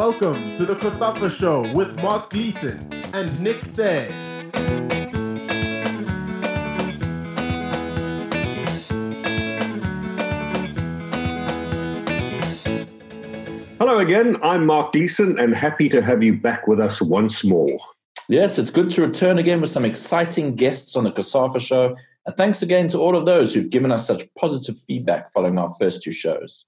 Welcome to the COSAFA Show with Mark Gleeson and Nick Said. Hello again. I'm Mark Gleeson and happy to have you back with us once more. Yes, it's good to return again with some exciting guests on the COSAFA show. And thanks again to all of those who've given us such positive feedback following our first two shows.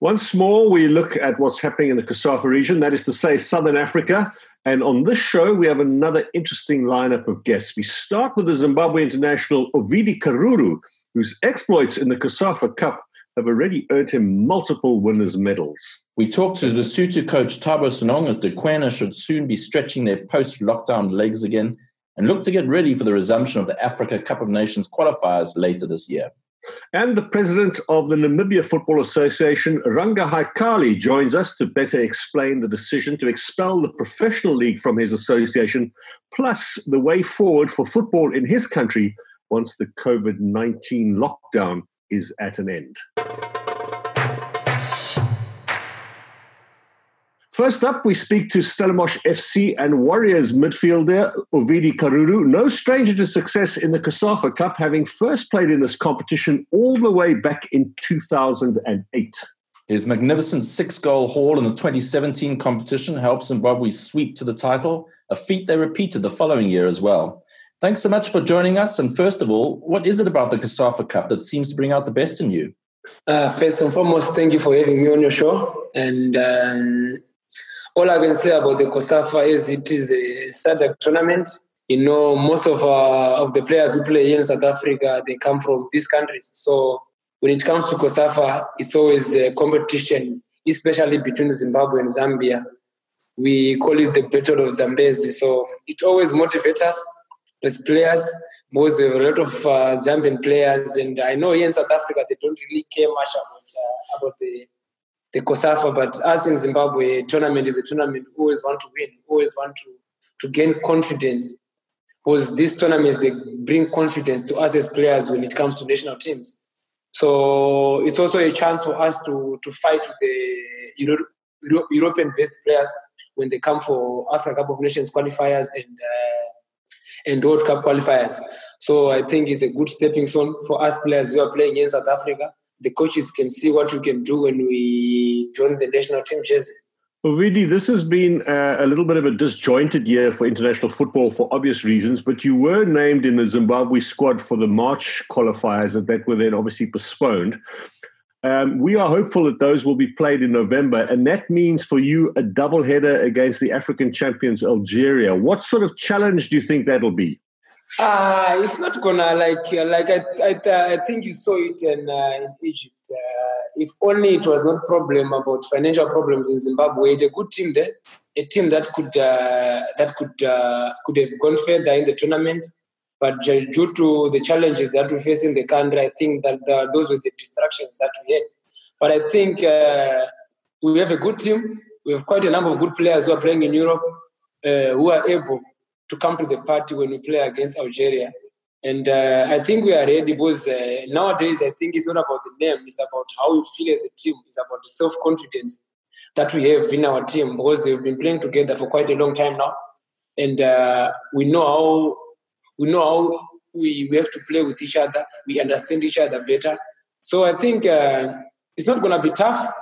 Once more, we look at what's happening in the COSAFA region, that is to say, Southern Africa. And on this show, we have another interesting lineup of guests. We start with the Zimbabwe international Ovidy Karuru, whose exploits in the COSAFA Cup have already earned him multiple winners' medals. We talked to the Lesotho coach Thabo Senong as Likuena should soon be stretching their post lockdown legs again and look to get ready for the resumption of the Africa Cup of Nations qualifiers later this year. And the president of the Namibia Football Association, Ranga Haikali, joins us to better explain the decision to expel the professional league from his association, plus the way forward for football in his country once the COVID 19 lockdown is at an end. First up, we speak to Stellenbosch FC and Warriors midfielder Ovidy Karuru, no stranger to success in the COSAFA Cup, having first played in this competition all the way back in 2008. His magnificent six goal haul in the 2017 competition helped Zimbabwe sweep to the title, a feat they repeated the following year as well. Thanks so much for joining us. And first of all, what is it about the COSAFA Cup that seems to bring out the best in you? Uh, first and foremost, thank you for having me on your show. And um, all I can say about the COSAFA is it is a SADC tournament. You know, most of uh, of the players who play here in South Africa, they come from these countries. So when it comes to COSAFA, it's always a competition, especially between Zimbabwe and Zambia. We call it the Battle of Zambezi. So it always motivates us as players because we have a lot of uh, Zambian players. And I know here in South Africa, they don't really care much about, uh, about the the COSAFA, but us in Zimbabwe, a tournament is a tournament. Always want to win. Always want to to gain confidence. Because these tournaments they bring confidence to us as players when it comes to national teams. So it's also a chance for us to to fight with the Euro, Euro, European-based players when they come for Africa Cup of Nations qualifiers and uh, and World Cup qualifiers. So I think it's a good stepping stone for us players who are playing in South Africa the coaches can see what we can do when we join the national team jersey. Ovidy, this has been a little bit of a disjointed year for international football for obvious reasons, but you were named in the Zimbabwe squad for the March qualifiers and that were then obviously postponed. Um, we are hopeful that those will be played in November, and that means for you a double header against the African champions Algeria. What sort of challenge do you think that'll be? Uh, it's not gonna like uh, like I I, I think you saw it in uh, in Egypt. Uh, if only it was not problem about financial problems in Zimbabwe, a good team there, a team that could uh, that could uh, could have gone further in the tournament. But due to the challenges that we face in the country, I think that the, those were the distractions that we had. But I think we have a good team. We have quite a number of good players who are playing in Europe who are able to come to the party when we play against Algeria. And uh, I think we are ready because uh, nowadays I think it's not about the name, it's about how you feel as a team, it's about the self confidence that we have in our team because we've been playing together for quite a long time now. And uh, we know how we know how we, we have to play with each other, we understand each other better. So I think uh, it's not going to be tough,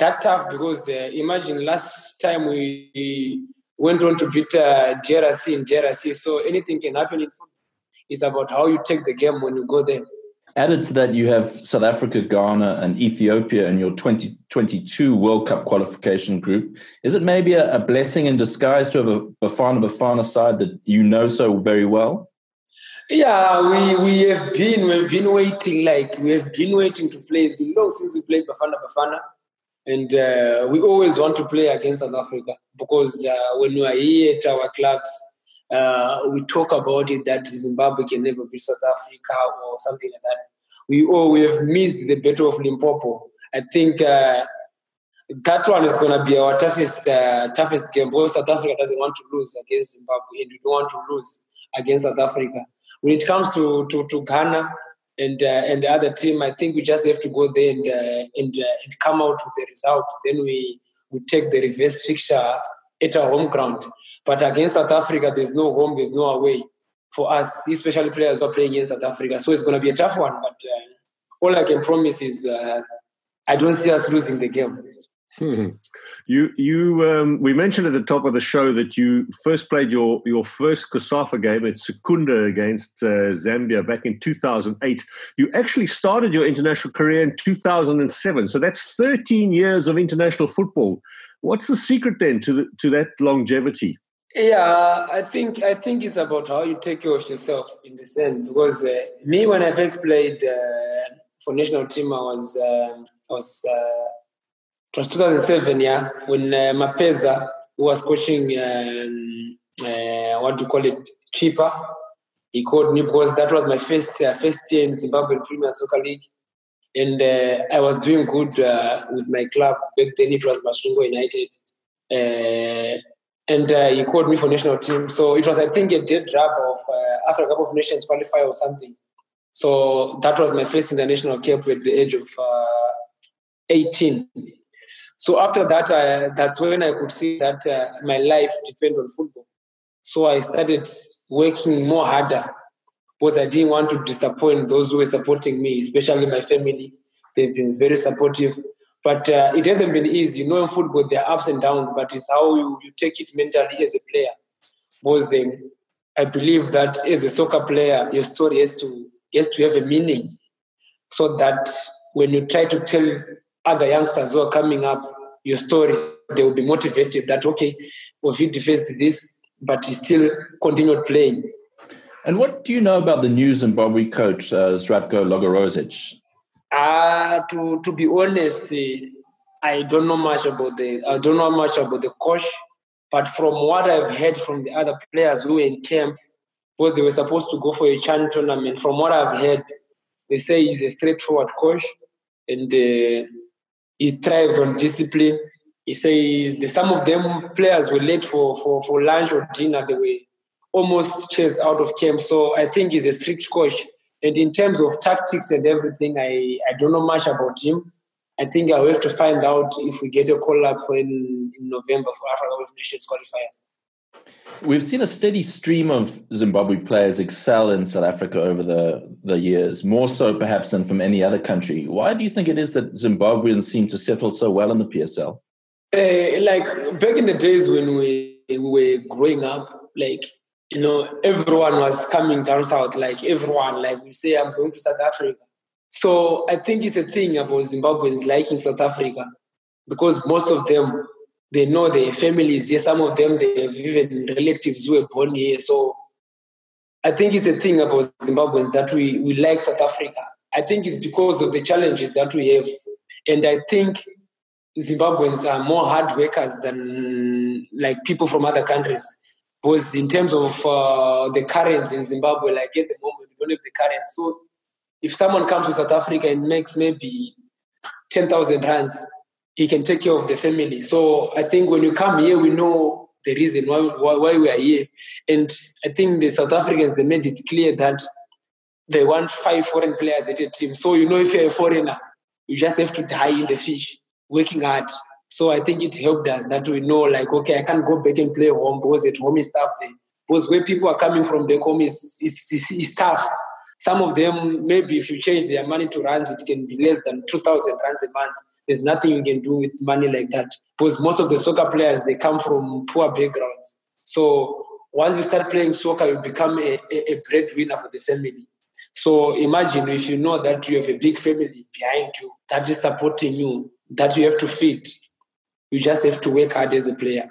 that tough, because uh, imagine last time we went on to beat uh, DRC in DRC. So anything can happen in football. It's about how you take the game when you go there. Added to that, you have South Africa, Ghana, and Ethiopia in your 2022 World Cup qualification group. Is it maybe a, a blessing in disguise to have a Bafana Bafana side that you know so very well? Yeah, we, we have been we've been waiting like we have been waiting to play. It's been long since we played Bafana Bafana. And uh, we always want to play against South Africa because uh, when we are here at our clubs, uh, we talk about it that Zimbabwe can never be South Africa or something like that. We oh, we have missed the Battle of Limpopo. I think uh, that one is going to be our toughest uh, toughest game because South Africa doesn't want to lose against Zimbabwe and we don't want to lose against South Africa. When it comes to, to, to Ghana, and uh, and the other team. I think we just have to go there and uh, and, uh, and come out with the result. Then we we take the reverse fixture at our home ground. But against South Africa, there's no home, there's no away for us, especially players who are playing in South Africa. So it's going to be a tough one. But uh, all I can promise is uh, I don't see us losing the game. Hmm. You, you, um, we mentioned at the top of the show that you first played your your first COSAFA game at Secunda against uh, Zambia back in 2008. You actually started your international career in 2007, so that's 13 years of international football. What's the secret then to the, to that longevity? Yeah, I think I think it's about how you take care of yourself in the end. because uh, me when I first played uh, for national team, I was um, I was uh, was 2007, yeah, when uh, Mapeza who was coaching um, uh, what do you call it, cheaper. He called me because that was my first uh, first year in Zimbabwe Premier Soccer League, and uh, I was doing good uh, with my club. Back then it was Masvingo United, uh, and uh, he called me for national team. So it was, I think, a dead drop of Africa Cup of Nations qualifier or something. So that was my first international cap at the age of uh, 18. So after that, uh, that's when I could see that uh, my life depended on football. So I started working more harder because I didn't want to disappoint those who were supporting me, especially my family. They've been very supportive. But uh, it hasn't been easy. You know, in football, there are ups and downs, but it's how you, you take it mentally as a player. Because um, I believe that as a soccer player, your story has to, has to have a meaning so that when you try to tell other youngsters who are coming up your story, they will be motivated that, okay, Ovid faced this, but he still continued playing. And what do you know about the new Zimbabwe coach, uh, Zdravko Logarusic? Uh, to, to be honest, I don't know much about the I don't know much about the coach, but from what I've heard from the other players who were in camp, because they were supposed to go for a Chan tournament, from what I've heard, they say he's a straightforward coach, and uh, he thrives on discipline. He says the, some of them players were late for, for, for lunch or dinner. They were almost chased out of camp. So I think he's a strict coach. And in terms of tactics and everything, I, I don't know much about him. I think I'll have to find out if we get a call up in, in November for Africa Nations qualifiers. We've seen a steady stream of Zimbabwe players excel in South Africa over the, the years, more so perhaps than from any other country. Why do you think it is that Zimbabweans seem to settle so well in the PSL? Uh, like back in the days when we, we were growing up, like, you know, everyone was coming down south, like everyone, like we say, I'm going to South Africa. So I think it's a thing about Zimbabweans liking South Africa because most of them they know their families here. Some of them they have even relatives who were born here. So I think it's a thing about Zimbabweans that we, we like South Africa. I think it's because of the challenges that we have. And I think Zimbabweans are more hard workers than like people from other countries. Because in terms of uh, the currency in Zimbabwe, like at the moment, we don't have the currency. So if someone comes to South Africa and makes maybe 10,000 rands, he can take care of the family. So I think when you come here, we know the reason why, why, why we are here. And I think the South Africans, they made it clear that they want five foreign players at a team. So, you know, if you're a foreigner, you just have to die in the fish, working hard. So I think it helped us that we know, like, okay, I can't go back and play home because at home is tough. Because where people are coming from back home is, is, is, is tough. Some of them, maybe if you change their money to rands, it can be less than 2,000 rands a month there's nothing you can do with money like that. Because most of the soccer players they come from poor backgrounds. So once you start playing soccer you become a, a, a breadwinner for the family. So imagine if you know that you have a big family behind you that is supporting you that you have to feed. You just have to work hard as a player.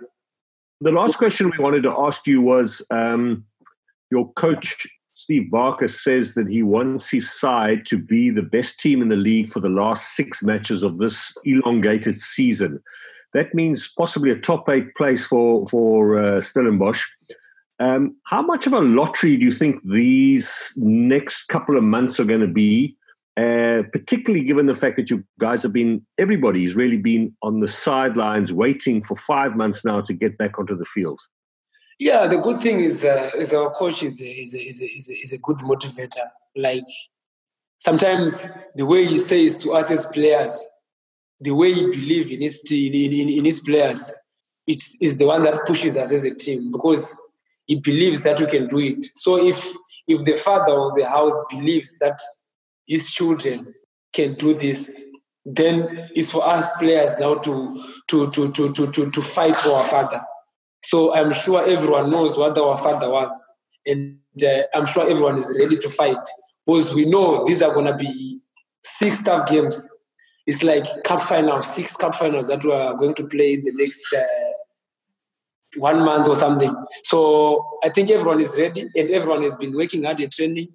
The last question we wanted to ask you was um, your coach Steve Barker says that he wants his side to be the best team in the league for the last six matches of this elongated season. That means possibly a top eight place for for uh, Stellenbosch. Um, how much of a lottery do you think these next couple of months are going to be? Uh, particularly given the fact that you guys have been, everybody's really been on the sidelines waiting for five months now to get back onto the field. Yeah, the good thing is, uh, is our coach is a, is, a, is, a, is, a, is a good motivator. Like sometimes the way he says to us as players, the way he believes in his in, in, in his players, it is is the one that pushes us as a team because he believes that we can do it. So if if the father of the house believes that his children can do this, then it's for us players now to to to to to to, to fight for our father. So I'm sure everyone knows what our father wants, and uh, I'm sure everyone is ready to fight because we know these are gonna be six tough games. It's like cup finals, six cup finals that we are going to play in the next uh, one month or something. So I think everyone is ready, and everyone has been working hard in training,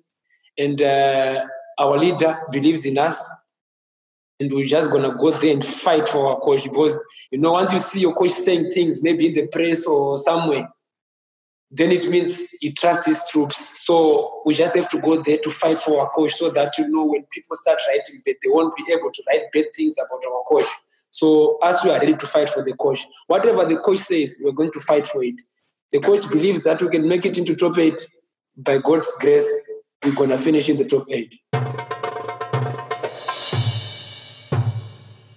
and uh, our leader believes in us and we're just gonna go there and fight for our coach because you know once you see your coach saying things maybe in the press or somewhere then it means he trusts his troops. So we just have to go there to fight for our coach so that you know when people start writing bad they won't be able to write bad things about our coach. So as we are ready to fight for the coach. Whatever the coach says we're going to fight for it. The coach believes that we can make it into top eight. By god's grace we're to finish in the top eight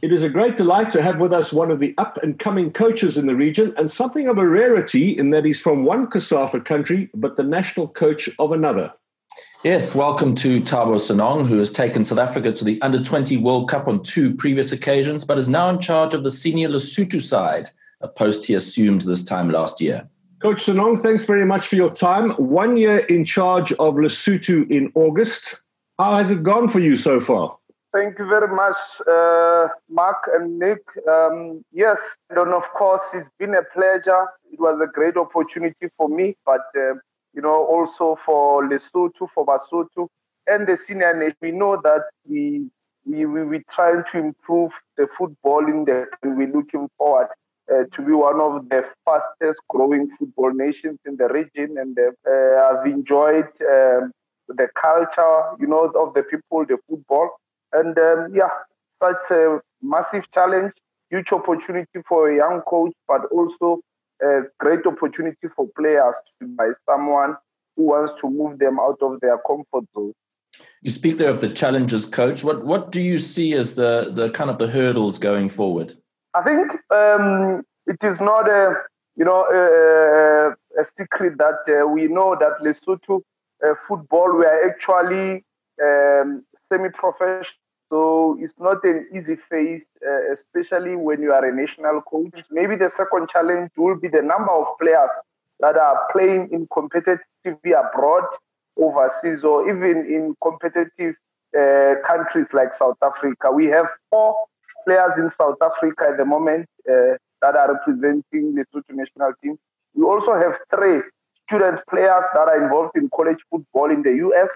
It is a great delight to have with us one of the up and coming coaches in the region and something of a rarity in that he's from one COSAFA country, but the national coach of another. Yes, welcome to Thabo Senong, who has taken South Africa to the Under 20 World Cup on two previous occasions, but is now in charge of the senior Lesotho side, a post he assumed this time last year. Coach Senong, thanks very much for your time. One year in charge of Lesotho in August. How has it gone for you so far? Thank you very much, uh, Mark and Nick. Um, yes, and of course, it's been a pleasure. It was a great opportunity for me, but uh, you know, also for Lesotho, for Basotho, and the senior nation. We know that we we we we trying to improve the football in the, and we're looking forward uh, to be one of the fastest growing football nations in the region. And uh, I've enjoyed um, the culture, you know, of the people, the football. And um, yeah, such a massive challenge, huge opportunity for a young coach, but also a great opportunity for players to by someone who wants to move them out of their comfort zone. You speak there of the challenges, coach. What what do you see as the the kind of the hurdles going forward? I think um, it is not a you know a, a secret that uh, we know that Lesotho uh, football we are actually um, semi-professional. So it's not an easy phase, uh, especially when you are a national coach. Maybe the second challenge will be the number of players that are playing in competitive abroad, overseas, or even in competitive uh, countries like South Africa. We have four players in South Africa at the moment uh, that are representing the Lesotho national team. We also have three student players that are involved in college football in the US.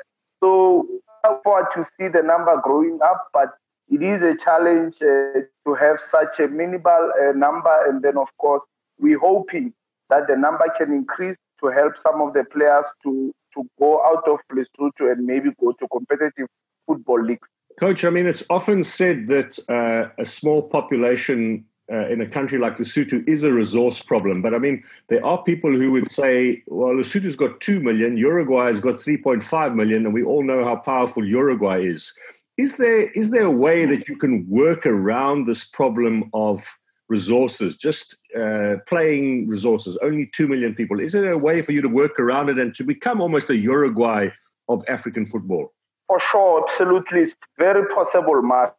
So forward to see the number growing up, but it is a challenge uh, to have such a minimal uh, number. And then, of course, we're hoping that the number can increase to help some of the players to, to go out of Lesotho and maybe go to competitive football leagues. Coach, I mean, it's often said that uh, a small population uh, in a country like Lesotho is a resource problem. But I mean, there are people who would say, well, Lesotho's got 2 million, Uruguay has got 3.5 million, and we all know how powerful Uruguay is. Is there, is there a way that you can work around this problem of resources, just uh, playing resources, only 2 million people? Is there a way for you to work around it and to become almost a Uruguay of African football? For sure, absolutely. It's very possible, Mark.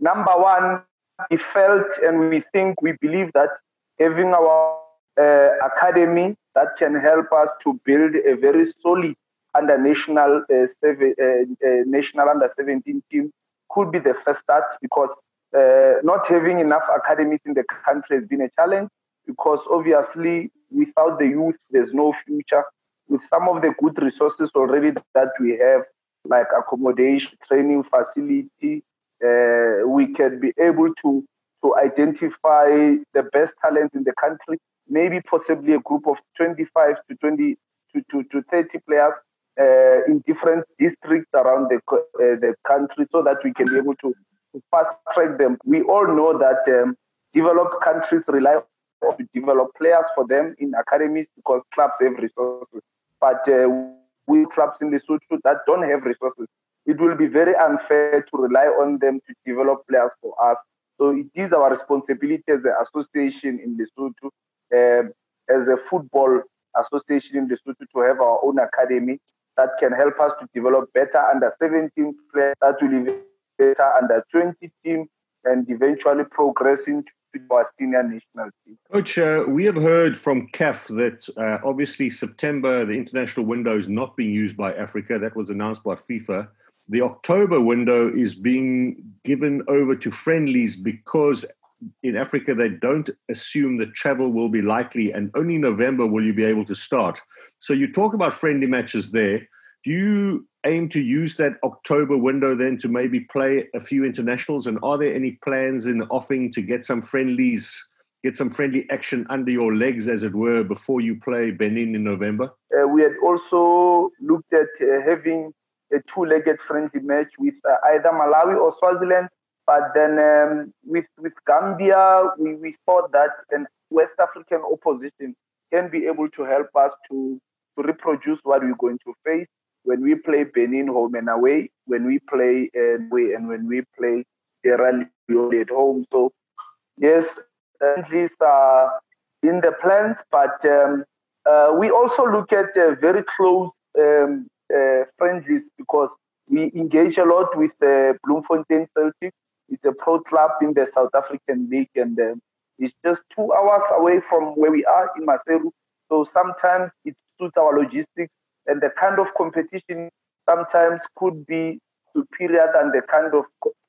Number one, we felt and we think, we believe that having our uh, academy that can help us to build a very solid under national uh, seven, uh, uh national under 17 team could be the first start because uh, not having enough academies in the country has been a challenge because obviously without the youth there's no future. With some of the good resources already that we have like accommodation training facility uh, we can be able to to identify the best talent in the country, maybe possibly a group of 25 to 20 to, to, to 30 players uh, in different districts around the, uh, the country so that we can be able to, to fast track them. We all know that um, developed countries rely on to develop players for them in academies because clubs have resources. But uh, we clubs in Lesotho that don't have resources, it will be very unfair to rely on them to develop players for us. So it is our responsibility as an association in Lesotho, uh, as a football association in Lesotho, to have our own academy that can help us to develop better under 17 players that will be better under 20 team and eventually progressing to our senior national team. Coach, uh, we have heard from CAF that uh, obviously September, the international window is not being used by Africa. That was announced by FIFA. The October window is being given over to friendlies because in Africa they don't assume that travel will be likely, and only November will you be able to start. So you talk about friendly matches there. Do you aim to use that October window then to maybe play a few internationals? And are there any plans in the offing to get some friendlies, get some friendly action under your legs, as it were, before you play Benin in November? Uh, we had also looked at uh, having a two-legged friendly match with uh, either Malawi or Swaziland. But then um, with with Gambia, we, we thought that an West African opposition can be able to help us to, to reproduce what we're going to face when we play Benin home and away, when we play away, and when we play Sierra Leone at home. So, yes, least uh, in the plans, but um, uh, we also look at uh, very close um, uh, friendlies because we engage a lot with uh, Bloemfontein Celtic. It's a pro club in the South African League, and uh, it's just two hours away from where we are in Maseru. So sometimes it suits our logistics and the kind of competition sometimes could be superior than the kind of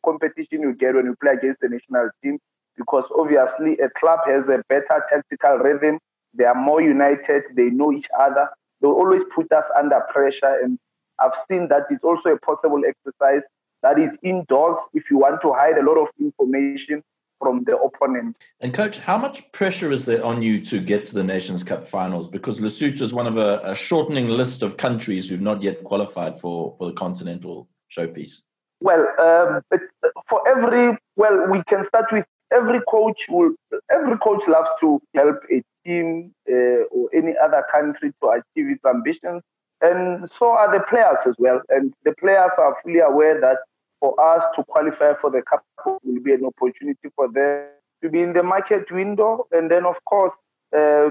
competition you get when you play against the national team because obviously a club has a better tactical rhythm they are more united they know each other they always put us under pressure and i've seen that it's also a possible exercise that is indoors if you want to hide a lot of information from the opponent. And coach, how much pressure is there on you to get to the Nations Cup finals? Because Lesotho is one of a, a shortening list of countries who've not yet qualified for, for the continental showpiece. Well, um, for every well, we can start with every coach will every coach loves to help a team uh, or any other country to achieve its ambitions, and so are the players as well. And the players are fully aware that for us to qualify for the cup will be an opportunity for them to be in the market window and then of course uh,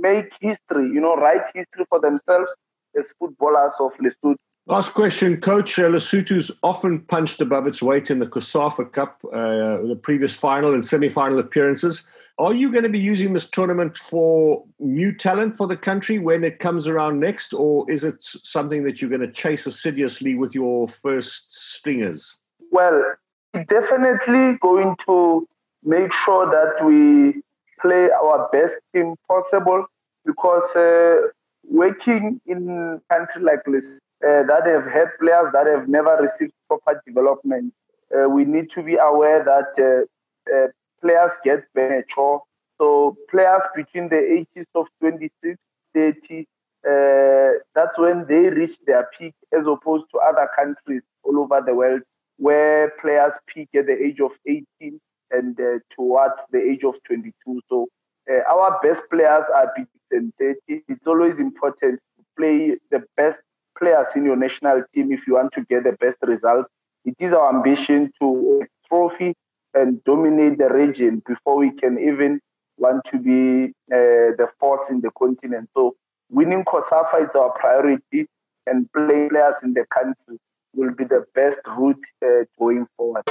make history you know write history for themselves as footballers of lesotho Last question, Coach. Uh, Lesotho's often punched above its weight in the COSAFA Cup, uh, the previous final and semi final appearances. Are you going to be using this tournament for new talent for the country when it comes around next, or is it something that you're going to chase assiduously with your first stringers? Well, definitely going to make sure that we play our best team possible because uh, working in country like this uh, that have had players that have never received proper development, uh, we need to be aware that uh, uh, players get mature. So players between the ages of 26, 30, uh, that's when they reach their peak as opposed to other countries all over the world where players peak at the age of 18 and uh, towards the age of 22. So uh, our best players are between 30. It's always important to play the best players in your national team if you want to get the best results. It is our ambition to trophy and dominate the region before we can even want to be uh, the force in the continent. So winning COSAFA is our priority and play players in the country will be the best route uh, going forward.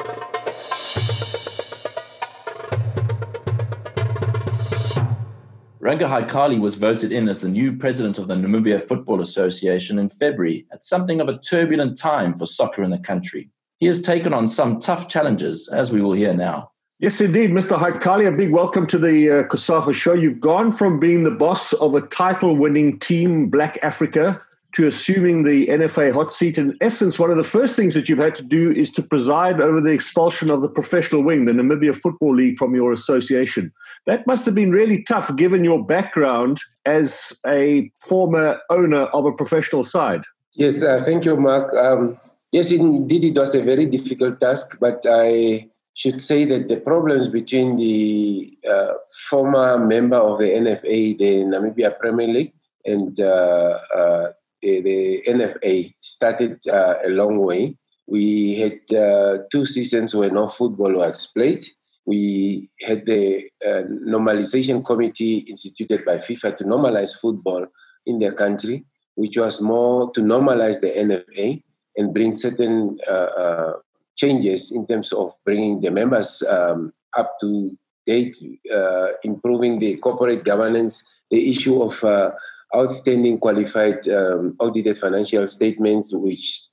Ranga Haikali was voted in as the new president of the Namibia Football Association in February at something of a turbulent time for soccer in the country. He has taken on some tough challenges, as we will hear now. Yes, indeed, Mr. Haikali. A big welcome to the uh, COSAFA show. You've gone from being the boss of a title winning team, Black Africa, to assuming the NFA hot seat. In essence, one of the first things that you've had to do is to preside over the expulsion of the professional wing, the Namibia Football League, from your association. That must have been really tough given your background as a former owner of a professional side. Yes, uh, thank you, Mark. Um, Yes, indeed, it was a very difficult task, but I should say that the problems between the uh, former member of the NFA, the Namibia Premier League, and uh, uh, the, the, NFA started uh, a long way. We had uh, two seasons where no football was played, we had the uh, normalization committee instituted by FIFA to normalize football in their country, which was more to normalize the NFA and bring certain uh, uh, changes in terms of bringing the members um, up to date, uh, improving the corporate governance, the issue of outstanding qualified um, audited financial statements, which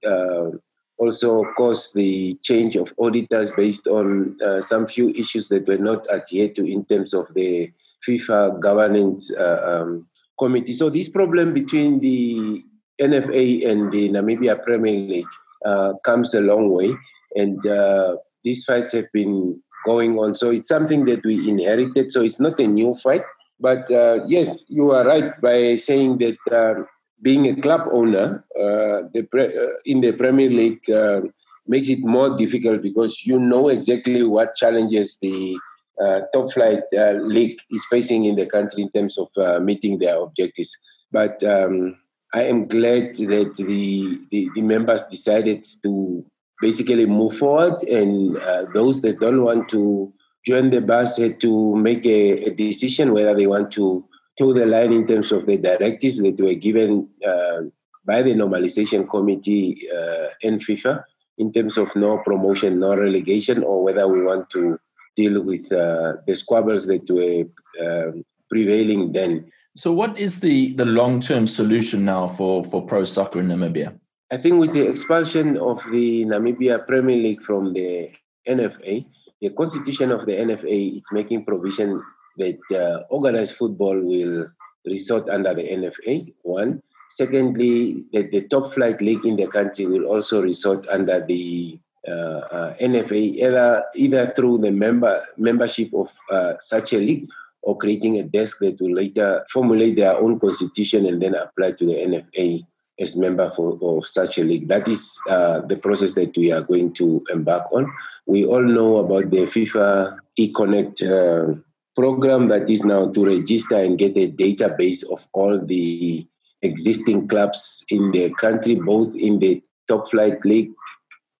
also caused the change of auditors based on uh, some few issues that were not adhered to in terms of the FIFA governance uh, um, committee. So this problem between the NFA and the Namibia Premier League uh, comes a long way, and uh, these fights have been going on. So it's something that we inherited. So it's not a new fight. But uh, yes, you are right by saying that um, being a club owner uh, the pre- uh, in the Premier League uh, makes it more difficult because you know exactly what challenges the uh, top flight league is facing in the country in terms of meeting their objectives. But um, I am glad that the, the, the, members decided to basically move forward, and those that don't want to join the bus had to make a, a decision whether they want to toe the line in terms of the directives that were given uh, by the normalization committee uh, and FIFA in terms of no promotion, no relegation, or whether we want to deal with uh, the squabbles that were um, prevailing then. So, what is the, the long term solution now for, for pro soccer in Namibia? I think with the expulsion of the Namibia Premier League from the NFA, the constitution of the NFA is making provision that uh, organized football will resort under the NFA, one. Secondly, that the top flight league in the country will also resort under the uh, uh, NFA, either, either through the member membership of uh, such a league or creating a desk that will later formulate their own constitution and then apply to the NFA as member for, of such a league. That is uh, the process that we are going to embark on. We all know about the FIFA eConnect uh, program that is now to register and get a database of all the existing clubs in the country, both in the top flight league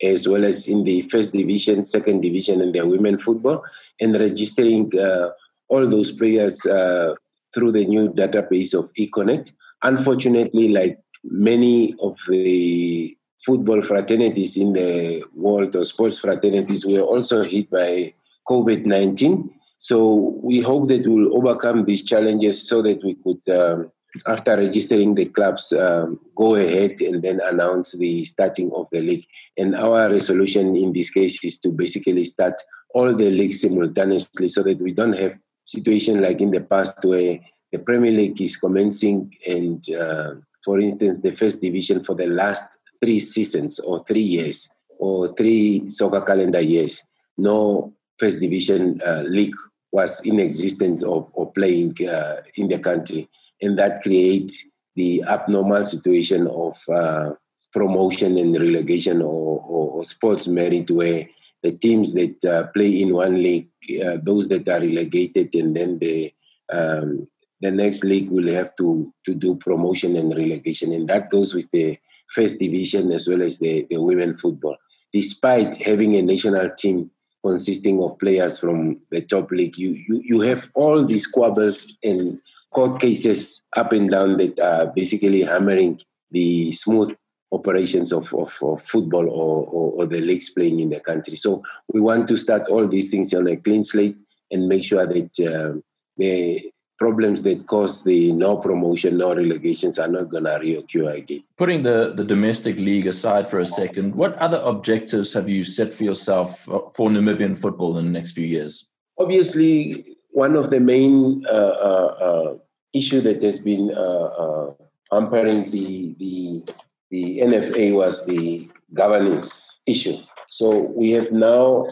as well as in the first division, second division, and the women football, and registering uh, all those players uh, through the new database of eConnect. Unfortunately, like many of the football fraternities in the world or sports fraternities were also hit by COVID 19. So we hope that we'll overcome these challenges so that we could, um, after registering the clubs, um, go ahead and then announce the starting of the league. And our resolution in this case is to basically start all the leagues simultaneously so that we don't have situation like in the past where the Premier League is commencing and, uh, for instance, the first division for the last three seasons or three years or three soccer calendar years, no first division uh, league was in existence or, or playing uh, in the country. And that creates the abnormal situation of uh, promotion and relegation or, or, or, sports merit where the teams that uh, play in one league, uh, those that are relegated, and then the um, the next league will have to to do promotion and relegation, and that goes with the first division as well as the, the women football. Despite having a national team consisting of players from the top league. You, you, you have all these squabbles and court cases up and down that are basically hammering the smooth operations of, of, of football or, or, or, the leagues playing in the country. So we want to start all these things on a clean slate and make sure that uh, the problems that cause the no promotion, no relegations are not going to reoccur again. Putting the, the domestic league aside for a second, what other objectives have you set for yourself uh, for Namibian football in the next few years? Obviously, one of the main uh, uh, uh issue that has been uh, hampering the, the, the NFA was the governance issue. So we have now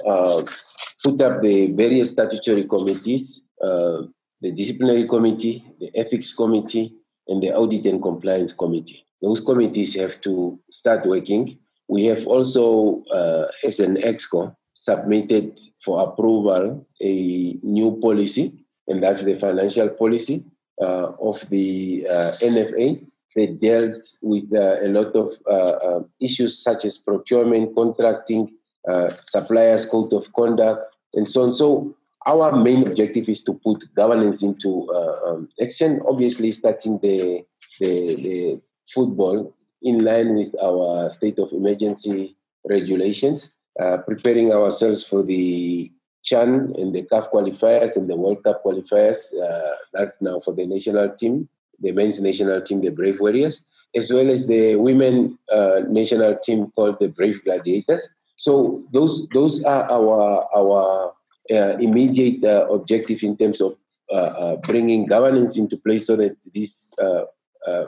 put up the various statutory committees the disciplinary committee, the ethics committee, and the audit and compliance committee. Those committees have to start working. We have also, uh, as an EXCO, submitted for approval a new policy, and that's the financial policy uh, of the uh, NFA that deals with uh, a lot of uh, uh, issues such as procurement, contracting, suppliers code of conduct, and so on. So our main objective is to put governance into uh, um, action. Obviously, starting the, the, the football in line with our state of emergency regulations, uh, preparing ourselves for the CHAN and the CAF qualifiers and the World Cup qualifiers. Uh, that's now for the national team, the men's national team, the Brave Warriors, as well as the women uh, national team called the Brave Gladiators. So those those are our our uh, immediate uh, objective in terms of uh, bringing governance into place so that these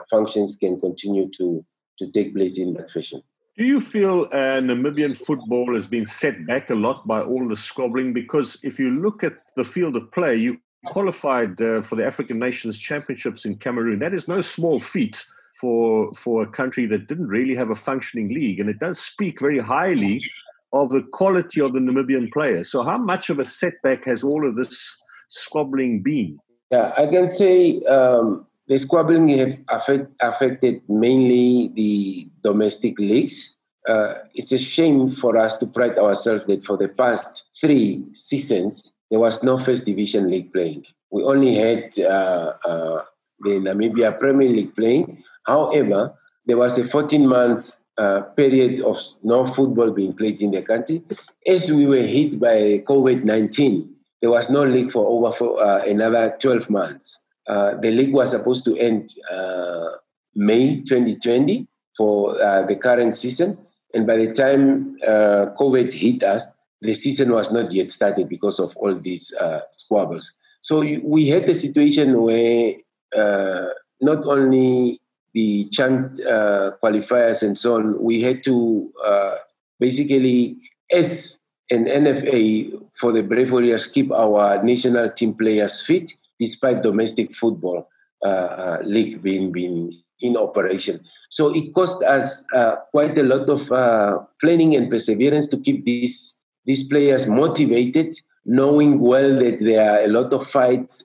functions can continue to to take place in that fashion. Do you feel uh, Namibian football has been set back a lot by all the squabbling? Because if you look at the field of play, you qualified uh, for the African Nations Championships in Cameroon. That is no small feat for for a country that didn't really have a functioning league, and it does speak very highly of the quality of the Namibian players. So, how much of a setback has all of this squabbling been? Yeah, I can say um, the squabbling have affect, affected mainly the domestic leagues. Uh, it's a shame for us to pride ourselves that for the past three seasons, there was no first division league playing. We only had uh, uh, the Namibia Premier League playing. However, there was a 14 month uh, period of no football being played in the country. As we were hit by COVID 19, there was no league for over for, uh, another 12 months. Uh, the league was supposed to end uh, May 2020 for the current season. And by the time COVID hit us, the season was not yet started because of all these squabbles. So we had a situation where not only the CHAN uh, qualifiers and so on, we had to uh, basically, as an NFA for the Brave Warriors, keep our national team players fit despite domestic football uh, uh league being, being in operation. So it cost us uh, quite a lot of uh, planning and perseverance to keep these, these players motivated, knowing well that there are a lot of fights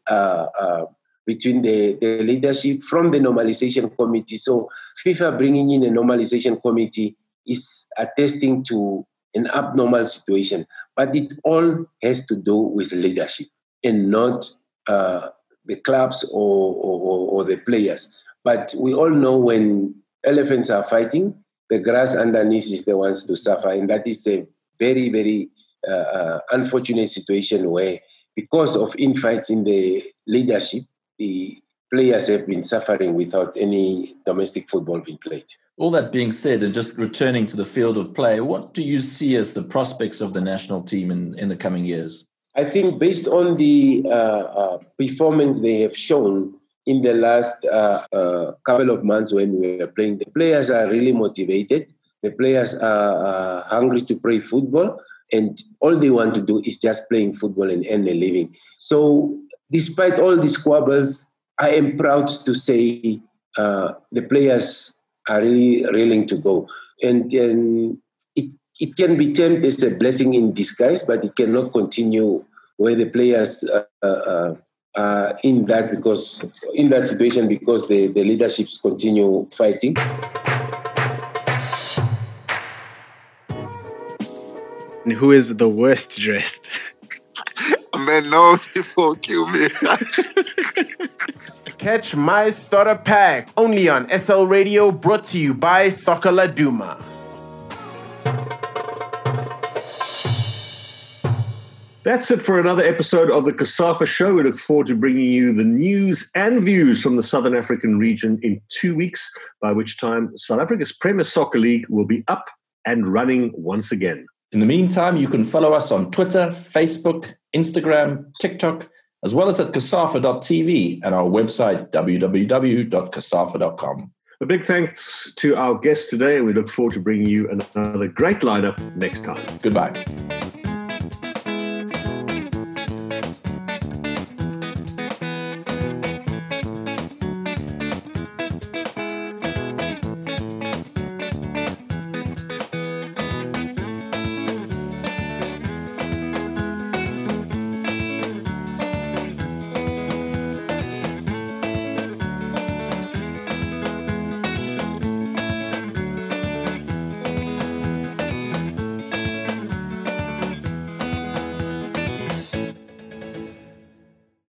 between the, the leadership from the normalization committee. So FIFA bringing in a normalization committee is attesting to an abnormal situation. But it all has to do with leadership and not uh, the clubs or, or, or, the players. But we all know when elephants are fighting, the grass underneath is the ones to suffer. And that is a very, very uh, uh, unfortunate situation where, because of infights in the leadership, the players have been suffering without any domestic football being played. All that being said, and just returning to the field of play, what do you see as the prospects of the national team in, in the coming years? I think based on the uh, uh, performance they have shown in the last uh, uh couple of months when we were playing, the players are really motivated. The players are hungry to play football, and all they want to do is just playing football and earn a living. So despite all these squabbles, I am proud to say uh, the players are really willing to go. And, and it, it can be termed as a blessing in disguise, but it cannot continue where the players uh, uh, are in that because in that situation because the, the leaderships continue fighting. And who is the worst dressed? man, no people kill me. Catch my starter pack only on SL Radio, brought to you by Soccer Laduma. That's it for another episode of the COSAFA Show. We look forward to bringing you the news and views from the Southern African region in two weeks, by which time South Africa's Premier Soccer League will be up and running once again. In the meantime, you can follow us on Twitter, Facebook, Instagram, TikTok, as well as at COSAFA.tv and our website, www.cosafa.com. A big thanks to our guests today, and we look forward to bringing you another great lineup next time. Goodbye.